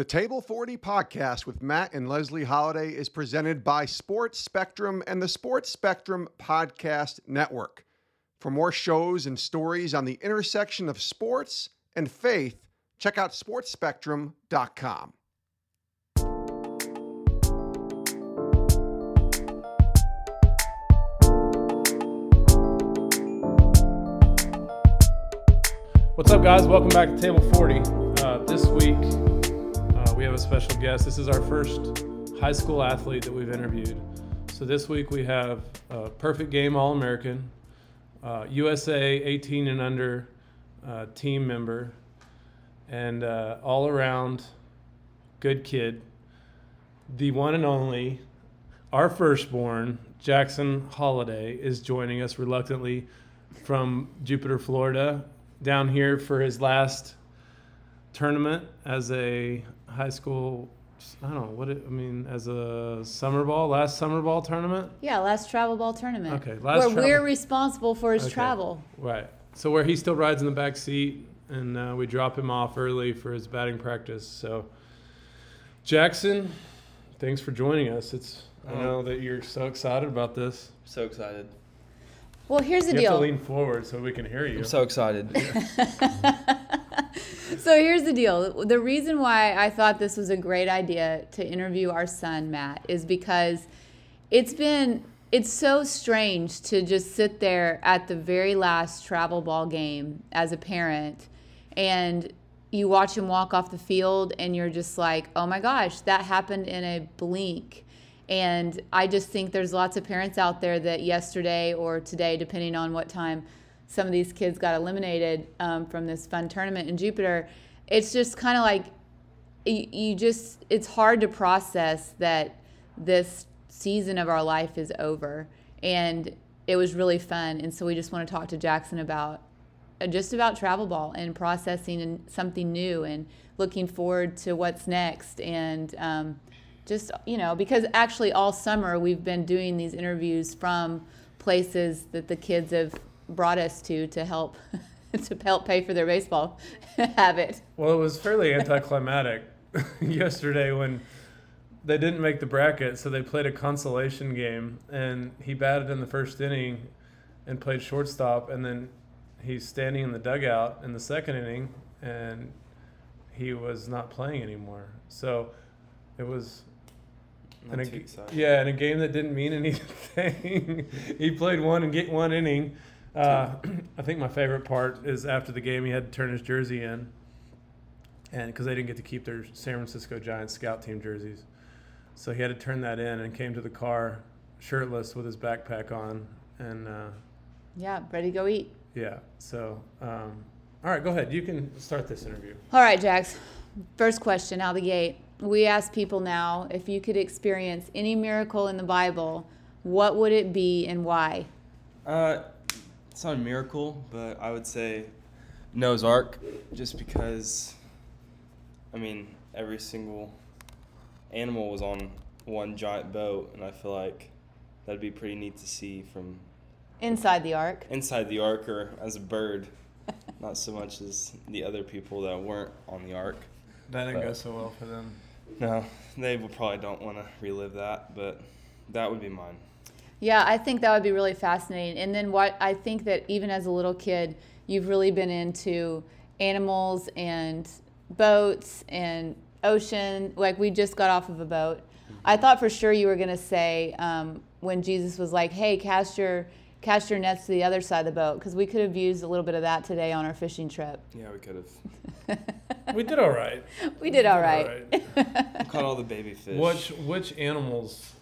The Table 40 podcast with Matt and Leslie Holliday is presented by Sports Spectrum and the Sports Spectrum Podcast Network. For more shows and stories on the intersection of sports and faith, check out sportspectrum.com. What's up, guys? Welcome back to Table 40. Uh, this week, we have a special guest. This is our first high school athlete that we've interviewed. So this week we have a perfect game All American, uh, USA 18 and under uh, team member, and uh, all around good kid, the one and only, our firstborn, Jackson Holliday, is joining us reluctantly from Jupiter, Florida, down here for his last tournament as a high school. I don't know what it, I mean as a summer ball, last summer ball tournament. Yeah, last travel ball tournament. Okay, last where travel- we're responsible for his Okay. travel. Right. So where he still rides in the back seat, and uh, we drop him off early for his batting practice. So Jackson, thanks for joining us. It's I Oh. know that you're so excited about this. So excited. Well, here's the deal. You have to lean forward so we can hear you. I'm so excited. So here's the deal. The reason why I thought this was a great idea to interview our son Matt is because it's been it's so strange to just sit there at the very last travel ball game as a parent and you watch him walk off the field and you're just like, "Oh my gosh, that happened in a blink." And I just think there's lots of parents out there that yesterday or today, depending on what time some of these kids got eliminated um, from this fun tournament in Jupiter, it's just kind of like you, you just, it's hard to process that this season of our life is over. And it was really fun. And so we just want to talk to Jackson about uh, just about travel ball and processing and something new and looking forward to what's next and um, just you know because actually all summer we've been doing these interviews from places that the kids have brought us to to help to help pay for their baseball habit Well, it was fairly anticlimactic yesterday when they didn't make the bracket, so they played a consolation game, and he batted in the first inning and played shortstop, and then he's standing in the dugout in the second inning, and he was not playing anymore. So it was. Not a too g- excited. yeah, in a game that didn't mean anything. he played one and get one inning. Uh, I think my favorite part is after the game he had to turn his jersey in and because they didn't get to keep their San Francisco Giants scout team jerseys, so he had to turn that in and came to the car shirtless with his backpack on, and uh, yeah ready to go eat yeah. So, um, all right, go ahead. You can start this interview. all right jax first question out the gate we ask people now if you could experience any miracle in the bible what would it be and why Uh, it's not a miracle, but I would say Noah's Ark, just because. I mean, every single animal was on one giant boat, and I feel like that'd be pretty neat to see from inside the ark inside the ark or as a bird, not so much as the other people that weren't on the ark. That didn't go so well for them. No, they probably don't want to relive that, but that would be mine. Yeah, I think that would be really fascinating. And then what I think that even as a little kid, you've really been into animals and boats and ocean. Like we just got off of a boat. I thought for sure you were going to say um, when Jesus was like, "Hey, cast your cast your nets to the other side of the boat," because we could have used a little bit of that today on our fishing trip. Yeah, we could have We did all right. We did all right. caught all the baby fish. Which which animals?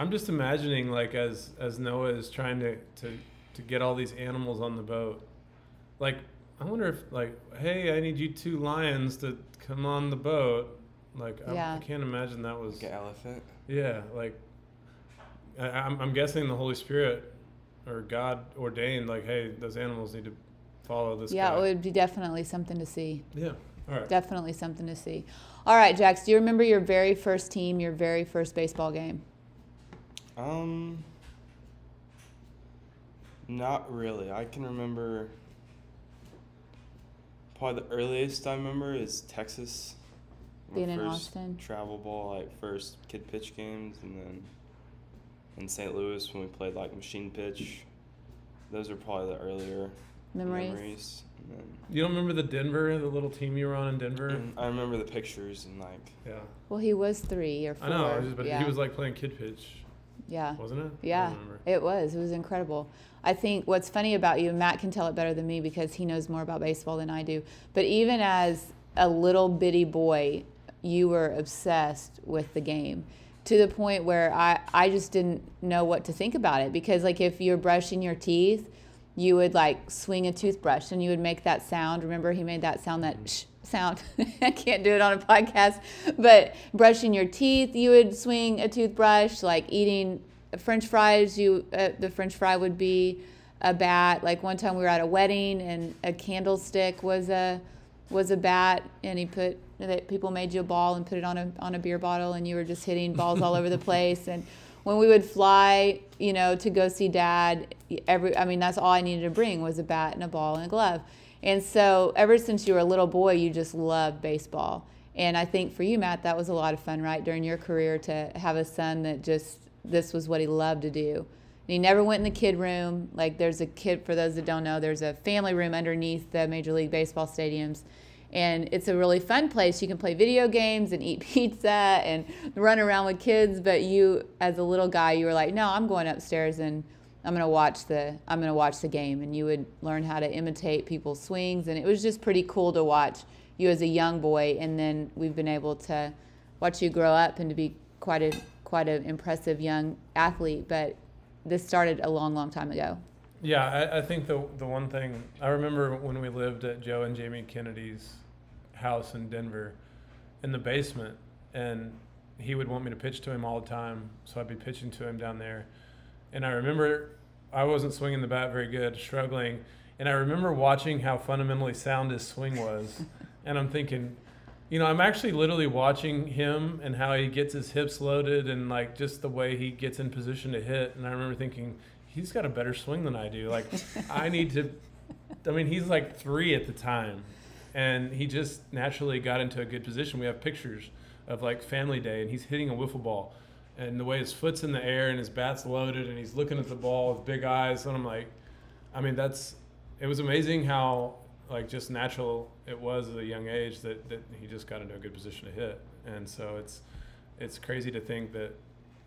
I'm just imagining like as as Noah is trying to to to get all these animals on the boat. Like I wonder if like hey I need you two lions to come on the boat. Like I, I can't imagine that was Like an elephant. yeah like I, I'm I'm guessing the Holy Spirit or God ordained like hey those animals need to follow this yeah, guy. it would be definitely something to see. yeah all right Definitely something to see. All right, Jax, do you remember your very first team, your very first baseball game? Um, not really. I can remember. Probably the earliest I remember is Texas Being in Austin. travel ball, like first kid pitch games, and then in St. Louis when we played like machine pitch. Those are probably the earlier Memories. memories. Then You don't remember the Denver, the little team you were on in Denver? and I remember the pictures and like Yeah. Well, he was three or four. I know, just- but yeah. he was like playing kid pitch, yeah. wasn't it? Yeah, it was. It was incredible. I think what's funny about you, Matt can tell it better than me because he knows more about baseball than I do. But even as a little bitty boy, you were obsessed with the game to the point where I, I just didn't know what to think about it because like if you're brushing your teeth, you would like swing a toothbrush and you would make that sound. Remember he made that sound that mm-hmm. shh sound. I can't do it on a podcast, but brushing your teeth, you would swing a toothbrush. Like eating French fries, you uh, the French fry would be a bat. Like one time we were at a wedding and a candlestick was a was a bat, and he put that people made you a ball and put it on a on a beer bottle, and you were just hitting balls all over the place. And when we would fly, you know, to go see dad, every I mean that's all I needed to bring was a bat and a ball and a glove. And so ever since you were a little boy, you just loved baseball. And I think for you, Matt, that was a lot of fun, right, during your career to have a son that just this was what he loved to do. And he never went in the kid room. Like there's a kid for those that don't know, there's a family room underneath the Major League Baseball stadiums. And it's a really fun place. You can play video games and eat pizza and run around with kids. But you, as a little guy, you were like, no, I'm going upstairs and I'm gonna watch the I'm gonna watch the game. And you would learn how to imitate people's swings. And it was just pretty cool to watch you as a young boy. And then we've been able to watch you grow up and to be quite a quite an impressive young athlete. But this started a long, long time ago. Yeah, I, I think the the one thing I remember when we lived at Joe and Jamie Kennedy's house in Denver, in the basement, and he would want me to pitch to him all the time, so I'd be pitching to him down there, and I remember I wasn't swinging the bat very good, struggling, and I remember watching how fundamentally sound his swing was, and I'm thinking. You know, I'm actually literally watching him and how he gets his hips loaded and like just the way he gets in position to hit. And I remember thinking, he's got a better swing than I do. Like, I need to. I mean, he's like three at the time, and he just naturally got into a good position. We have pictures of like family day, and he's hitting a wiffle ball, and the way his foot's in the air and his bat's loaded, and he's looking at the ball with big eyes. And I'm like, I mean, that's. It was amazing how like just natural it was at a young age that, that he just got into a good position to hit. And so it's it's crazy to think that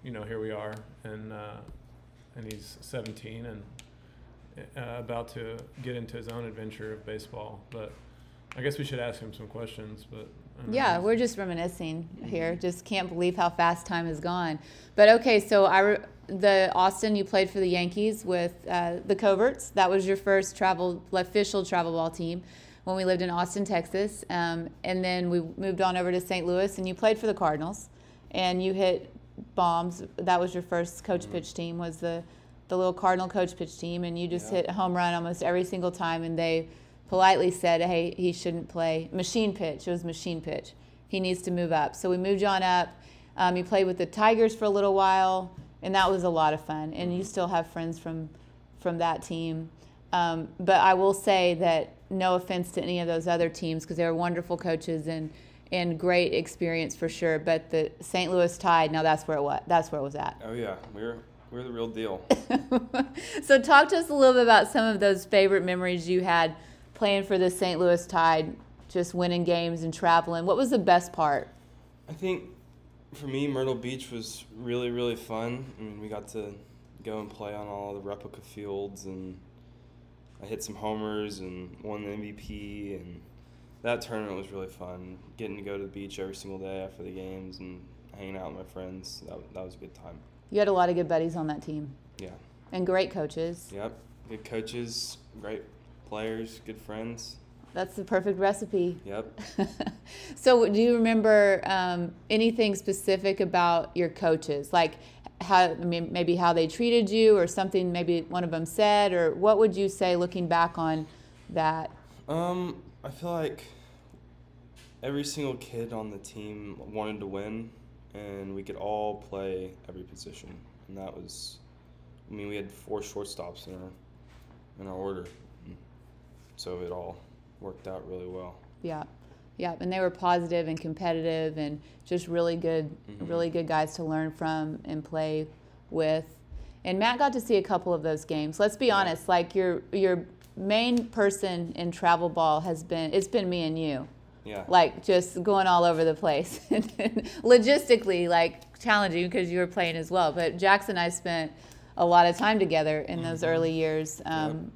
you know here we are and uh, and he's 17 and uh, about to get into his own adventure of baseball. But I guess we should ask him some questions. But. Yeah, we're just reminiscing here. Just can't believe how fast time has gone. But okay, so I re- the Austin you played for the Yankees with uh, the Coverts. That was your first travel official travel ball team when we lived in Austin, Texas. Um, and then we moved on over to St. Louis, and you played for the Cardinals, and you hit bombs. That was your first coach pitch team. Was the the little Cardinal coach pitch team, and you just Yeah. hit a home run almost every single time, and they politely said, "Hey, he shouldn't play machine pitch. It was machine pitch. He needs to move up." So we moved on up. Um, you played with the Tigers for a little while, and that was a lot of fun. And you still have friends from from that team. Um, but I will say that no offense to any of those other teams because they were wonderful coaches and and great experience for sure. But the St. Louis Tide, now that's where it was. That's where it was at. oh yeah, we're we're the real deal. so talk to us a little bit about some of those favorite memories you had playing for the St. Louis Tide, just winning games and traveling. What was the best part? I think for me, Myrtle Beach was really, really fun. I mean, we got to go and play on all the replica fields, and I hit some homers and won the MVP. And that tournament was really fun. Getting to go to the beach every single day after the games and hanging out with my friends. That, that was a good time. You had a lot of good buddies on that team Yeah. and great coaches. Yep. Good coaches, great players, good friends. That's the perfect recipe. Yep. so, do you remember um, anything specific about your coaches, like how I mean, maybe how they treated you, or something maybe one of them said, or what would you say looking back on that? Um, I feel like every single kid on the team wanted to win, and we could all play every position, and that was. I mean, we had four shortstops in our in our order, so it all worked out really well. Yeah. Yeah, and they were positive and competitive and just really good, Mhm. really good guys to learn from and play with. And Matt got to see a couple of those games. Let's be Yeah. honest, like your your main person in travel ball has been it's been me and you. Yeah. Like just going all over the place. Logistically like challenging because you were playing as well. But Jackson and I spent a lot of time together in those Mhm. early years. Um,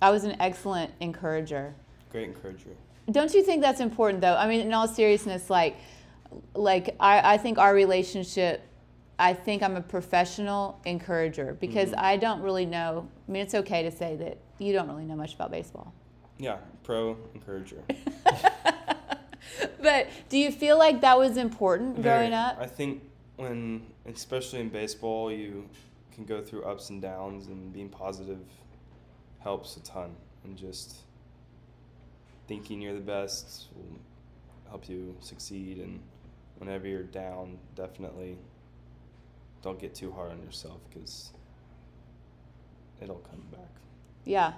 I was an excellent encourager. Great encourager. Don't you think that's important though? I mean, in all seriousness, like, like I, I think our relationship, I think I'm a professional encourager because Mhm. I don't really know. I mean, it's okay to say that you don't really know much about baseball. Yeah. Pro encourager. But do you feel like that was important growing up? I think when, especially in baseball, you can go through ups and downs, and being positive helps a ton. And just thinking you're the best will help you succeed. And whenever you're down, definitely don't get too hard on yourself because it'll come back. Yeah,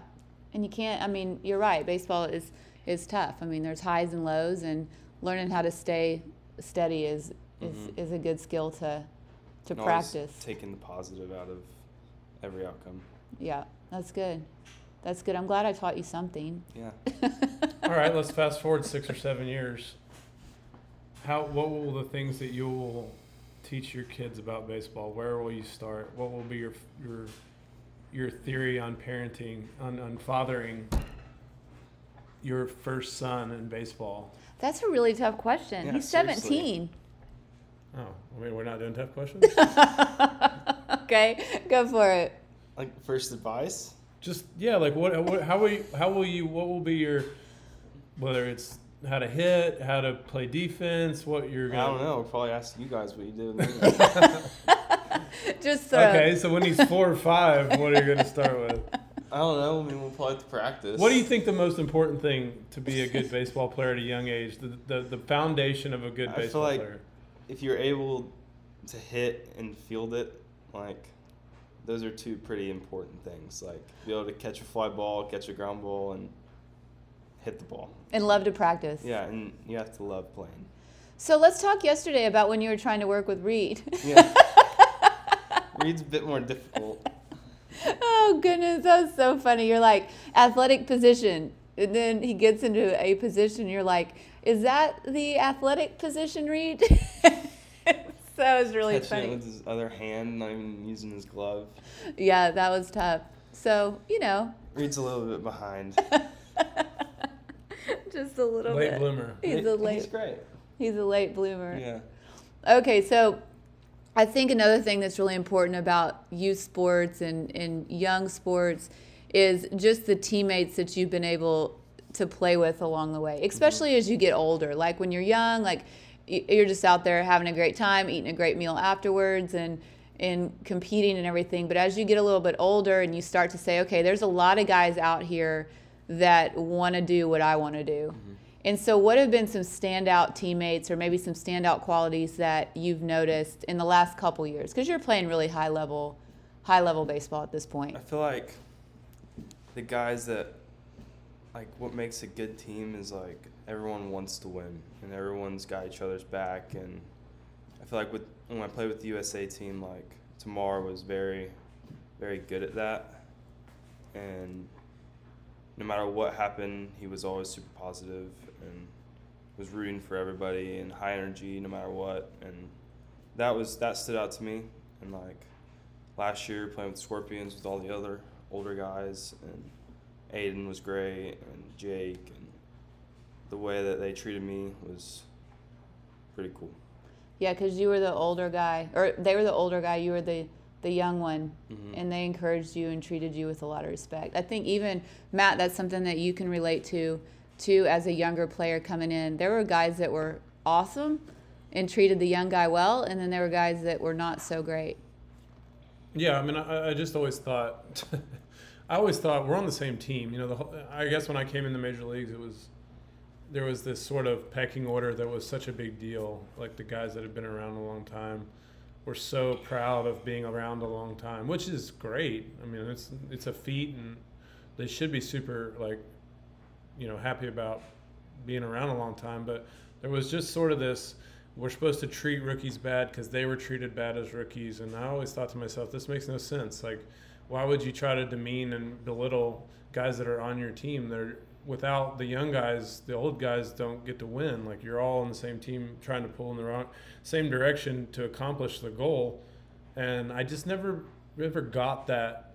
and you can't. I mean, you're right. Baseball is is tough. I mean, there's highs and lows, and learning how to stay steady is is, Mhm. is a good skill to to And practice. Taking the positive out of every outcome. Yeah, that's good. That's good. I'm glad I taught you something. Yeah. All right, let's fast forward six or seven years. How what will the things that you will teach your kids about baseball? Where will you start? What will be your your your theory on parenting, on, on fathering your first son in baseball? That's a really tough question. Yeah, He's seriously. 17. Oh, I mean, we're not doing tough questions. okay, go for it. Like first advice? Just yeah, like what, what how will you, how will you what will be your whether it's how to hit, how to play defense, what you're I gonna I don't know. We'll probably ask you guys what you did. Just throw. Okay, so when he's four or five, what are you gonna start with? I don't know. I mean, we'll probably have to practice. What do you think the most important thing to be a good baseball player at a young age? The the, the foundation of a good I feel baseball like- player. If you're able to hit and field it, like those are two pretty important things. Like be able to catch a fly ball, catch a ground ball, and hit the ball. And love to practice. Yeah, and you have to love playing. So let's talk yesterday about when you were trying to work with Reed. Yeah. Reed's a bit more difficult. oh goodness, that was so funny. You're like athletic position, and then he gets into a position. You're like, is that the athletic position, Reed? so it was really Catching it with his other hand, not even using his glove. Yeah, that was tough. So you know, Reed's a little bit behind. just a little Late bit. bloomer. He's a He's late. great. He's a late bloomer. Yeah. Okay, so I think another thing that's really important about youth sports and, and young sports is just the teammates that you've been able to play with along the way, mm-hmm. especially as you get older. Like when you're young, like y- you're just out there having a great time, eating a great meal afterwards, and and competing and everything. But as you get a little bit older and you start to say, okay, there's a lot of guys out here that want to do what I want to do. Mm-hmm. And so, what have been some standout teammates, or maybe some standout qualities that you've noticed in the last couple years? Because you're playing really high level, high level baseball at this point. I feel like the guys that like what makes a good team is like everyone wants to win and everyone's got each other's back and I feel like with when I played with the USA team like Termarr was very very good at that and no matter what happened he was always super positive and was rooting for everybody and high energy no matter what and that was that stood out to me and like last year playing with Scorpions with all the other older guys and Aiden was great and Jake and the way that they treated me was pretty cool. Yeah, because you were the older guy, or they were the older guy. You were the the young one, Mhm. and they encouraged you and treated you with a lot of respect. I think even Matt, that's something that you can relate to, too, as a younger player coming in. There were guys that were awesome and treated the young guy well, and then there were guys that were not so great. Yeah, I mean, I, I just always thought, I always thought we're on the same team. You know, the whole, I guess when I came in the major leagues, it was there was this sort of pecking order that was such a big deal. Like the guys that had been around a long time were so proud of being around a long time, which is great. I mean, it's it's a feat, and they should be super like, you know, happy about being around a long time, but there was just sort of this we're supposed to treat rookies bad because they were treated bad as rookies. And I always thought to myself, this makes no sense. Like, why would you try to demean and belittle guys that are on your team? They're without the young guys, the old guys don't get to win. Like you're all on the same team trying to pull in the wrong same direction to accomplish the goal. And I just never never got that.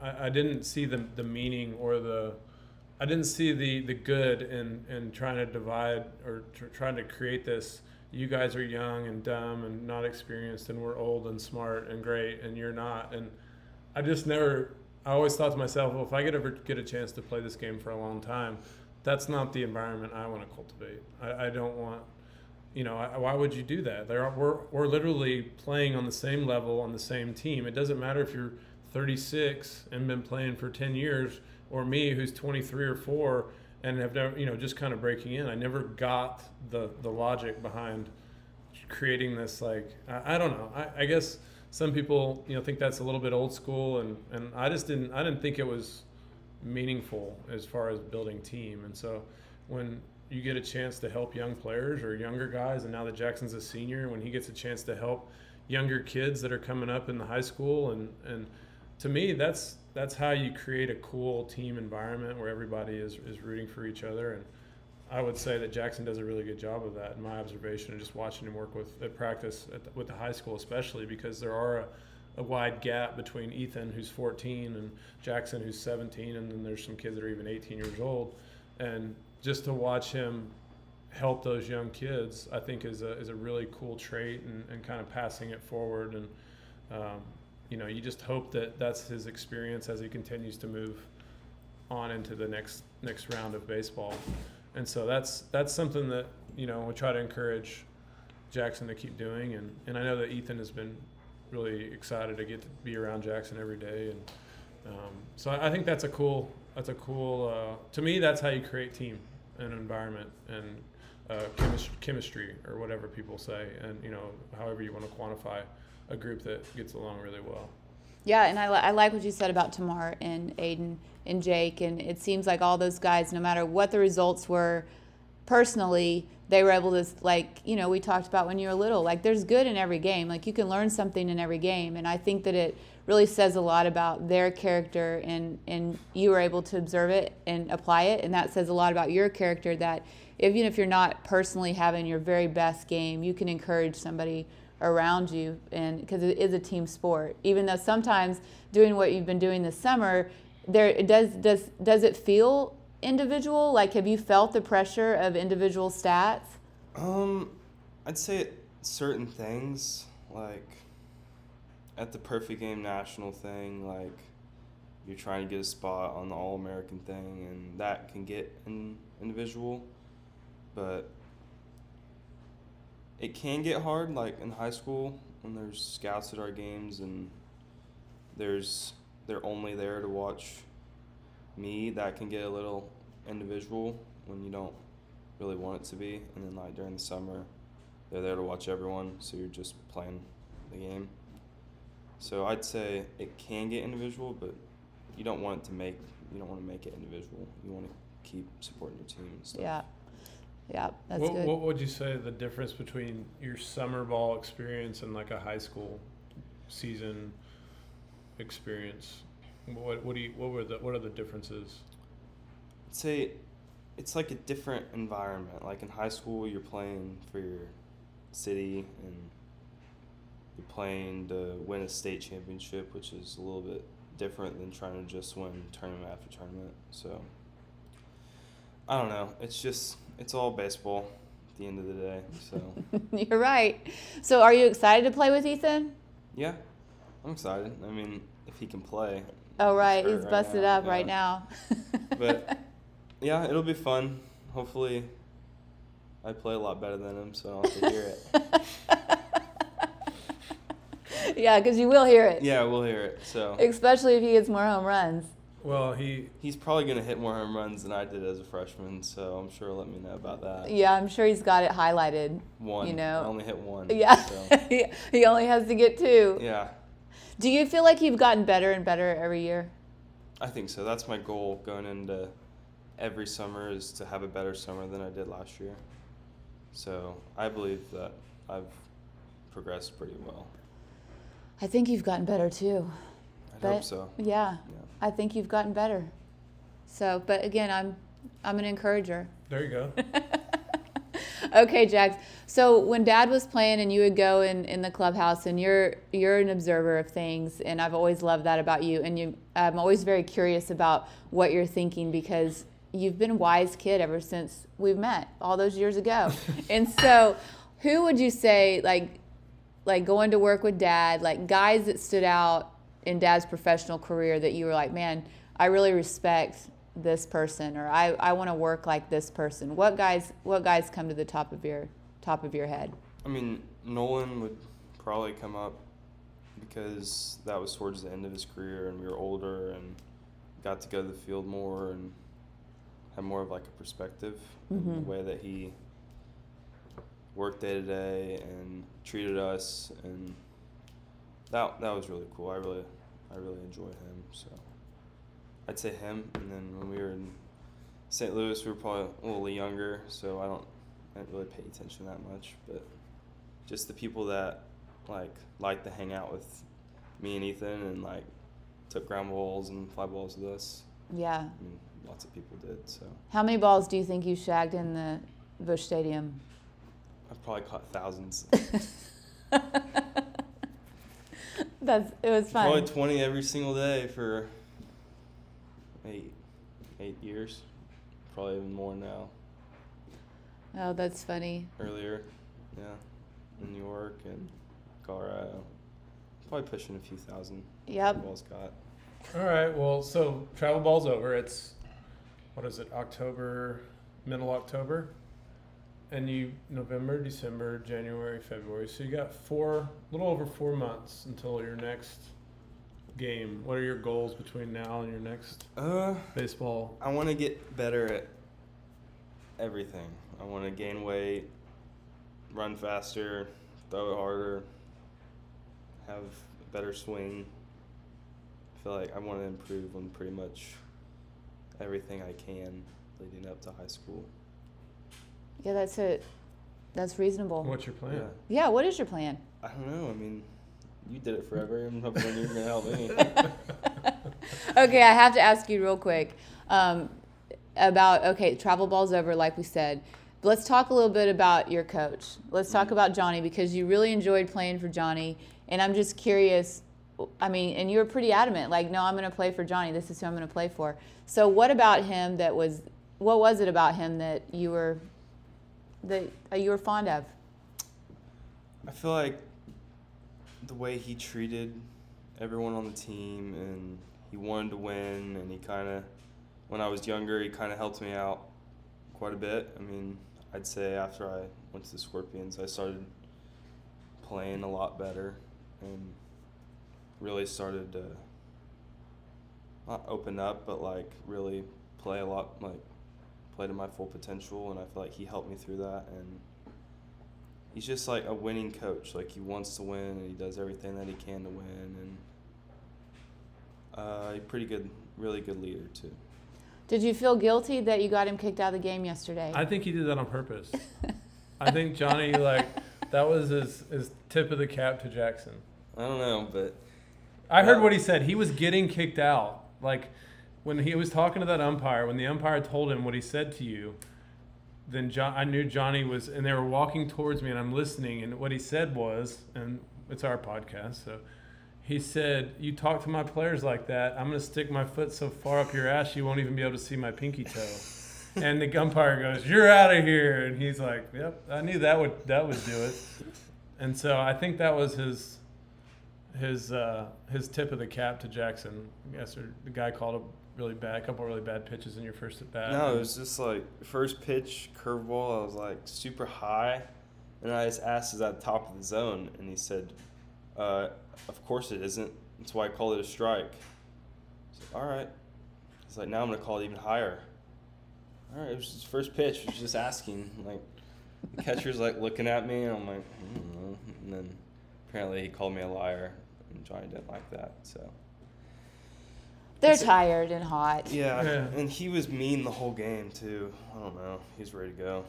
I, I didn't see the the meaning or the I didn't see the the good in in trying to divide or tr- trying to create this you guys are young and dumb and not experienced and we're old and smart and great and you're not and i just never i always thought to myself well if i could ever get a chance to play this game for a long time that's not the environment i want to cultivate i, I don't want you know I, why would you do that there are, we're, we're literally playing on the same level on the same team it doesn't matter if you're 36 and been playing for 10 years or me who's 23 or 4 and have never, you know, just kind of breaking in. I never got the the logic behind creating this. Like, I, I don't know. I, I, guess some people, you know, think that's a little bit old school, and and I just didn't. I didn't think it was meaningful as far as building team. And so when you get a chance to help young players or younger guys, and now that Jackson's a senior, when he gets a chance to help younger kids that are coming up in the high school, and and to me, that's that's how you create a cool team environment where everybody is, is rooting for each other. And I would say that Jackson does a really good job of that in my observation and just watching him work with at practice at the, with the high school, especially because there are a, a, wide gap between Ethan, who's 14, and Jackson, who's 17, and then there's some kids that are even 18 years old. And just to watch him help those young kids, I think is a, is a really cool trait and, and kind of passing it forward. And um, you know, you just hope that that's his experience as he continues to move on into the next next round of baseball. And so that's that's something that you know we try to encourage Jackson to keep doing. And, and I know that Ethan has been really excited to get to be around Jackson every day. And um, so I, I think that's a cool that's a cool uh, to me that's how you create team and environment and uh, chemistry, chemistry or whatever people say and you know however you want to quantify a group that gets along really well. Yeah, and I, I like what you said about Termarr and Aiden and Jake. And it seems like all those guys, no matter what the results were personally, they were able to, like, you know, we talked about when you were little, like, there's good in every game. Like, you can learn something in every game. And I think that it really says a lot about their character, and, and you were able to observe it and apply it. And that says a lot about your character that even if you're not personally having your very best game, you can encourage somebody around you and because it is a team sport. Even though sometimes doing what you've been doing this summer there does does does it feel individual? Like have you felt the pressure of individual stats? Um i'd say certain things like at the perfect game national thing like you're trying to get a spot on the all american thing and that can get an individual. But it can get hard like in high school when there's scouts at our games and there's they're only there to watch me that can get a little individual when you don't really want it to be. And then like during the summer they're there to watch everyone so you're just playing the game. So i'd say it can get individual but you don't want it to make you don't want to make it individual. You want to keep supporting your team yeah yeah, that's what, good. What would you say the difference between your summer ball experience and like a high school season experience? What what do you what were the what are the differences? I'd say it's like a different environment. Like in high school, you're playing for your city and you're playing to win a state championship, which is a little bit different than trying to just win tournament after tournament. So I don't know. It's just it's all baseball at the end of the day. So you're right. So are you excited to play with Ethan? Yeah, I'm excited. I mean, if he can play. Oh right, he's right busted now. up yeah. right now. but yeah, it'll be fun. Hopefully, I play a lot better than him, so I don't have to hear it. yeah, because you will hear it. Yeah, we'll hear it. So especially if he gets more home runs. Well, he he's probably gonna hit more home runs than I did as a freshman, so I'm sure he'll let me know about that. Yeah, I'm sure he's got it highlighted. One, you know, I only hit one. Yeah, so. he only has to get two. Yeah. Do you feel like you've gotten better and better every year? I think so. That's my goal going into every summer is to have a better summer than I did last year. So I believe that I've progressed pretty well. I think you've gotten better too. I But- hope so. Yeah, Yeah. I think you've gotten better. So, but again, I'm I'm an encourager. There you go. Okay, Jax. So when Dad was playing, and you would go in, in the clubhouse, and you're you're an observer of things, and I've always loved that about you. And you, I'm always very curious about what you're thinking because you've been a wise kid ever since we've met all those years ago. and so, who would you say like like going to work with Dad, like guys that stood out in Dad's professional career that you were like, man, I really respect this person or I, I want to work like this person. What guys what guys come to the top of your top of your head? I mean, Nolan would probably come up because that was towards the end of his career and we were older and got to go to the field more and had more of like a perspective in Mhm. the way that he worked day to day and treated us and that that was really cool. I really I really enjoy him. So I'd say him and then when we were in St. Louis we were probably a little younger, so I don't I didn't really pay attention that much, but just the people that like like to hang out with me and Ethan and like took ground balls and fly balls with us. Yeah. I mean, lots of people did. So How many balls do you think you shagged in the Busch Stadium? I've probably caught thousands. That's it was fun. Probably twenty every single day for eight eight years. Probably even more now. Oh, that's funny. Earlier, yeah, in New York and Colorado. Probably pushing a few thousand. Yep. Balls got. All right. Well, so travel ball's over. It's what is it? October, middle October, and you November, December, January, February. So you got four, a little over four months until your next game. What are your goals between now and your next Uh, baseball? I want to get better at everything. I want to gain weight, run faster, throw it harder, have a better swing. I feel like I want to improve on pretty much everything I can leading up to high school. Yeah, that's it. That's reasonable. What's your plan? Yeah. Yeah, what is your plan? I don't know. I mean, you did it forever. I'm hoping you're going to help me. okay, I have to ask you real quick um, about okay, travel ball's over, like we said. Let's talk a little bit about your coach. Let's talk about Johnny because you really enjoyed playing for Johnny, and I'm just curious. I mean, and you were pretty adamant, like, no, I'm going to play for Johnny. This is who I'm going to play for. So, what about him that was? What was it about him that you were that you were fond of? I feel like the way he treated everyone on the team and he wanted to win and he kind of when I was younger he kind of helped me out quite a bit. I mean, I'd say after I went to the Scorpions, I started playing a lot better and really started to not open up but like really play a lot like play to my full potential and I feel like he helped me through that and he's just like a winning coach. Like he wants to win and he does everything that he can to win and uh, a pretty good, really good leader too. Did you feel guilty that you got him kicked out of the game yesterday? I think he did that on purpose. I think Johnny like that was his his tip of the cap to Jackson. I don't know, but I heard what he said. He was getting kicked out. Like when he was talking to that umpire, when the umpire told him what he said to you, then John, I knew Johnny was, and they were walking towards me, and I'm listening, and what he said was, and it's our podcast, so he said, "You talk to my players like that, I'm gonna stick my foot so far up your ass you won't even be able to see my pinky toe." and the umpire goes, "You're out of here," and he's like, "Yep, I knew that would that would do it." And so I think that was his his uh, his tip of the cap to Jackson. Yes, sir. The guy called a really bad, a couple really bad pitches in your first at bat. no, it was just like first pitch curveball. I was like super high, and I just asked, "Is that top of the zone?" And he said, uh, "Of course it isn't. That's why I call it a strike." I said, All right. He's like, "Now I'm gonna call it even higher." All right, it was his first pitch. He was just asking. Like, the catcher's like looking at me, and I'm like, I don't know. And then apparently he called me a liar, and Johnny didn't like that. So They're It's tired and hot. Yeah, Yeah. and he was mean the whole game too. I don't know. He's ready to go.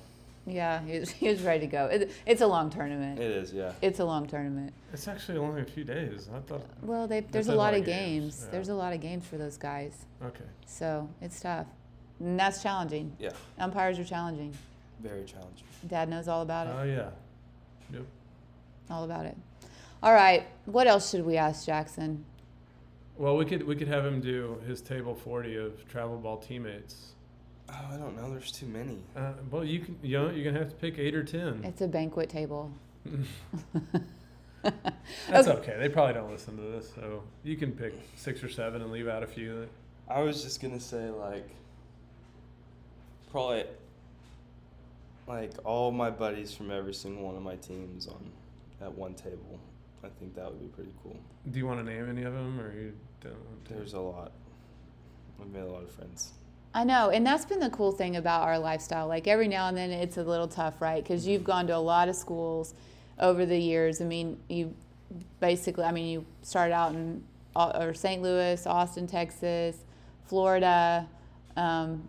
Yeah, he was, he was ready to go. It, it's a long tournament. It is, yeah. It's a long tournament. It's actually only a few days. I thought. Well, they, there's a a lot lot of of games. games, yeah. There's a lot of games for those guys. Okay. So it's tough. And that's challenging. Yeah, Umpires are challenging. very challenging. Dad knows all about it. Oh yeah. Yep. all about it. All right. What else should we ask Jackson? Well, we could we could have him do his table forty of travel ball teammates. Oh, I don't know. There's too many. Uh, well, you can you know you're gonna have to pick eight or ten. It's a banquet table. That's okay. They probably don't listen to this, so you can pick six or seven and leave out a few. I was just gonna say like probably like all my buddies from every single one of my teams on at one table. I think that would be pretty cool. Do you want to name any of them, or you don't? There's a lot. I've made a lot of friends. I know, and that's been the cool thing about our lifestyle. Like every now and then, it's a little tough, right? Because you've gone to a lot of schools over the years. I mean, you basically, I mean, you started out in or St. Louis, Austin, Texas, Florida, um,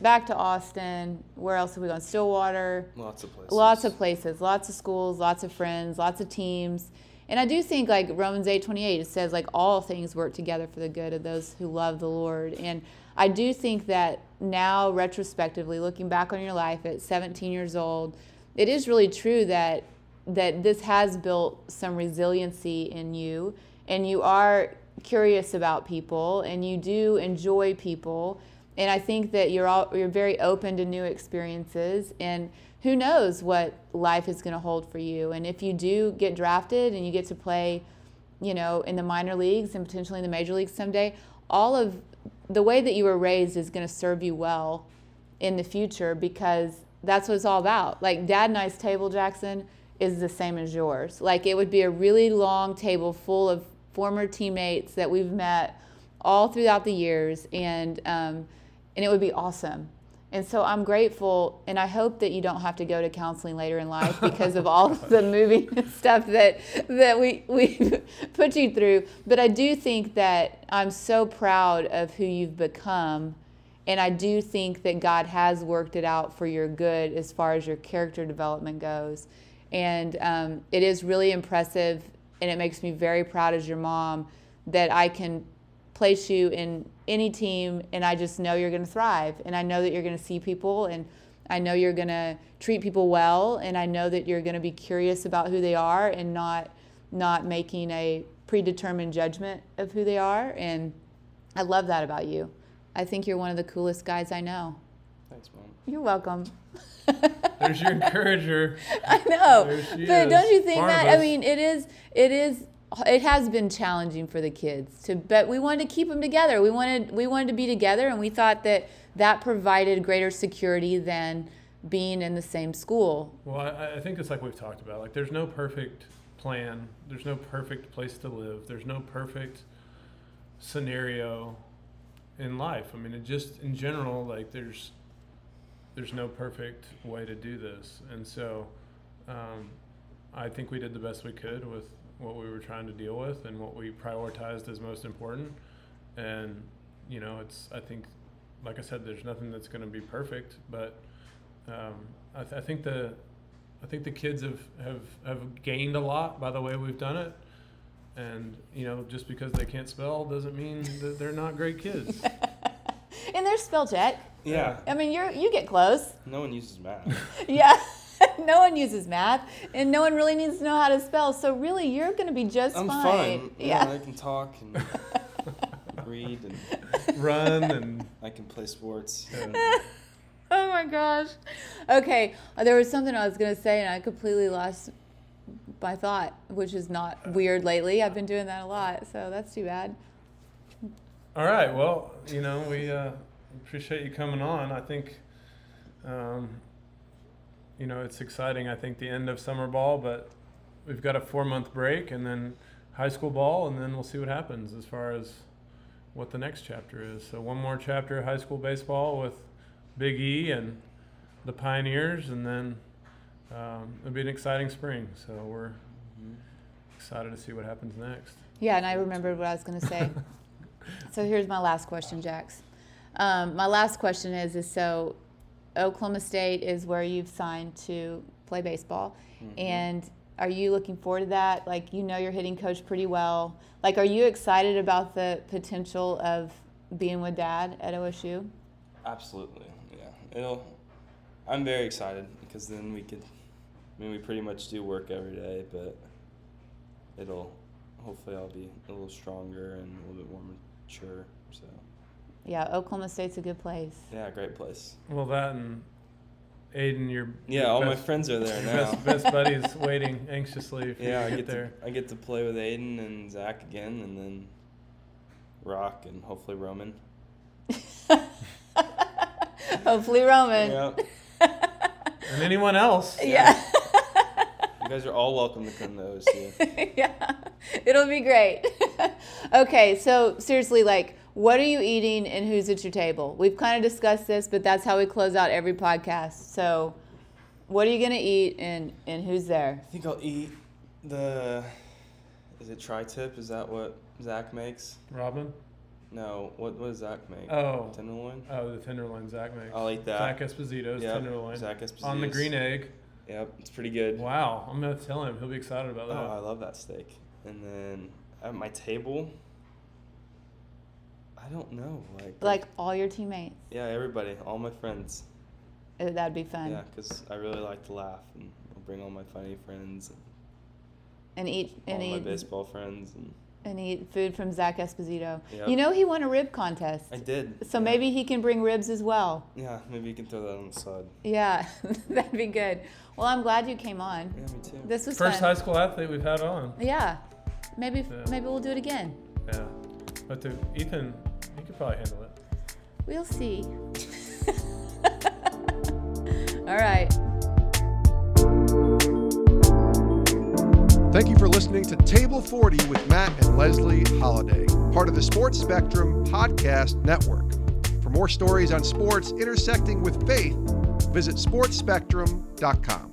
back to Austin. Where else have we gone? Stillwater. Lots of places. Lots of places, lots of schools, lots of friends, lots of teams. And I do think like Romans 8:28 it says like all things work together for the good of those who love the Lord. And I do think that now retrospectively looking back on your life at 17 years old, it is really true that that this has built some resiliency in you. And you are curious about people and you do enjoy people. And I think that you're all you're very open to new experiences. And who knows what life is going to hold for you. And if you do get drafted and you get to play you know in the minor leagues and potentially in the major leagues someday all of the way that you were raised is going to serve you well in the future because that's what it's all about. Like dad and i's table jackson is the same as yours. Like it would be a really long table full of former teammates that we've met all throughout the years. And um, and it would be awesome and so i'm grateful and i hope that you don't have to go to counseling later in life because of all of the moving stuff that that we we put you through but i do think that i'm so proud of who you've become and I do think that God has worked it out for your good as far as your character development goes. And um, it is really impressive, and it makes me very proud as your mom that I can place you in any team, and I just know you're going to thrive. And I know that you're going to see people, and I know you're going to treat people well, and I know that you're going to be curious about who they are and not not making a predetermined judgment of who they are. And I love that about you. I think you're one of the coolest guys I know. Thanks, mom. You're welcome. There's your encourager. I know, There she but is. don't you think that? I mean, it is, it is, it has been challenging for the kids to, but we wanted to keep them together. We wanted, we wanted to be together, and we thought that that provided greater security than being in the same school. Well, I, I think it's like we've talked about. Like, there's no perfect plan. There's no perfect place to live. There's no perfect scenario in life. I mean, it just in general, like there's there's no perfect way to do this, and so um, I think we did the best we could with what we were trying to deal with and what we prioritized as most important. And you know, it's I think, like I said, there's nothing that's going to be perfect, but um, I, th- I think the I think the kids have, have, have gained a lot by the way we've done it. And, you know, just because they can't spell doesn't mean that they're not great kids. And there's spell check. Yeah. I mean, you're you get close. No one uses math. Yeah. no one uses math, and no one really needs to know how to spell. So really, you're going to be just I'm fine. fun. Yeah. I can talk and read and Run and I can play sports. and Oh my gosh. Okay, uh, there was something I was going to say, and I completely lost my thought, which is not weird lately. I've been doing that a lot, so that's too bad. all right. Well, you know, we uh, appreciate you coming on. I think, um, you know, it's exciting. I think the end of summer ball, but we've got a four month break and then high school ball, and then we'll see what happens as far as what the next chapter is. So one more chapter of high school baseball with Big E and the Pioneers, and then um, it'll be an exciting spring. So we're excited to see what happens next. Yeah, and I remembered what I was going to say. So here's my last question, Jax. Um, my last question is: is so Oklahoma State is where you've signed to play baseball, mm-hmm. and are you looking forward to that? Like you know your hitting coach pretty well. Like, are you excited about the potential of being with Dad at OSU? Absolutely, yeah. It'll. I'm very excited because then we could. I mean, we pretty much do work every day, but it'll. Hopefully, I'll be a little stronger and a little bit more mature. So Yeah, Oklahoma State's a good place. yeah, great place. Well, that and Aiden, your Yeah, your all my friends are there now. best, best buddies waiting anxiously for Yeah, you I get get there. to I get to play with Aiden and Zach again, and then Rock and hopefully Roman. Hopefully, Roman. Yeah, And anyone else? yeah. you guys are all welcome to come to OSU. yeah, it'll be great. okay, so seriously, like, what are you eating and who's at your table? We've kind of discussed this, but that's how we close out every podcast. So, what are you gonna eat and and who's there? I think I'll eat the. Is it tri-tip? Is that what Zach makes? Robin? No. What what does Zach make? Oh. Tenderloin. Oh, the tenderloin Zach makes. I'll eat that. Zach Esposito's Yep, tenderloin. Zach Esposito's. On the green egg. Yep, it's pretty good. Wow, I'm gonna tell him. He'll be excited about that. Oh. I love that steak. And then at my table, I don't know, like Like all your teammates. yeah, everybody, all my friends. Uh, That'd be fun. Yeah, because I really like to laugh, and I'll bring all my funny friends, and And eat all and my eat baseball friends, and and eat food from Zach Esposito. Yep. You know he won a rib contest. I did. So yeah. maybe he can bring ribs as well. Yeah, maybe you can throw that on the side. Yeah, that'd be good. Well, I'm glad you came on. Yeah, me too. This was First fun. high school athlete we've had on. Yeah, maybe Yeah. maybe we'll do it again. Yeah. But to Ethan, he could probably handle it. We'll see. All right. Thank you for listening to Table 40 with Matt and Leslie Holliday, part of the Sports Spectrum Podcast Network. For more stories on sports intersecting with faith, visit sportsspectrum.com.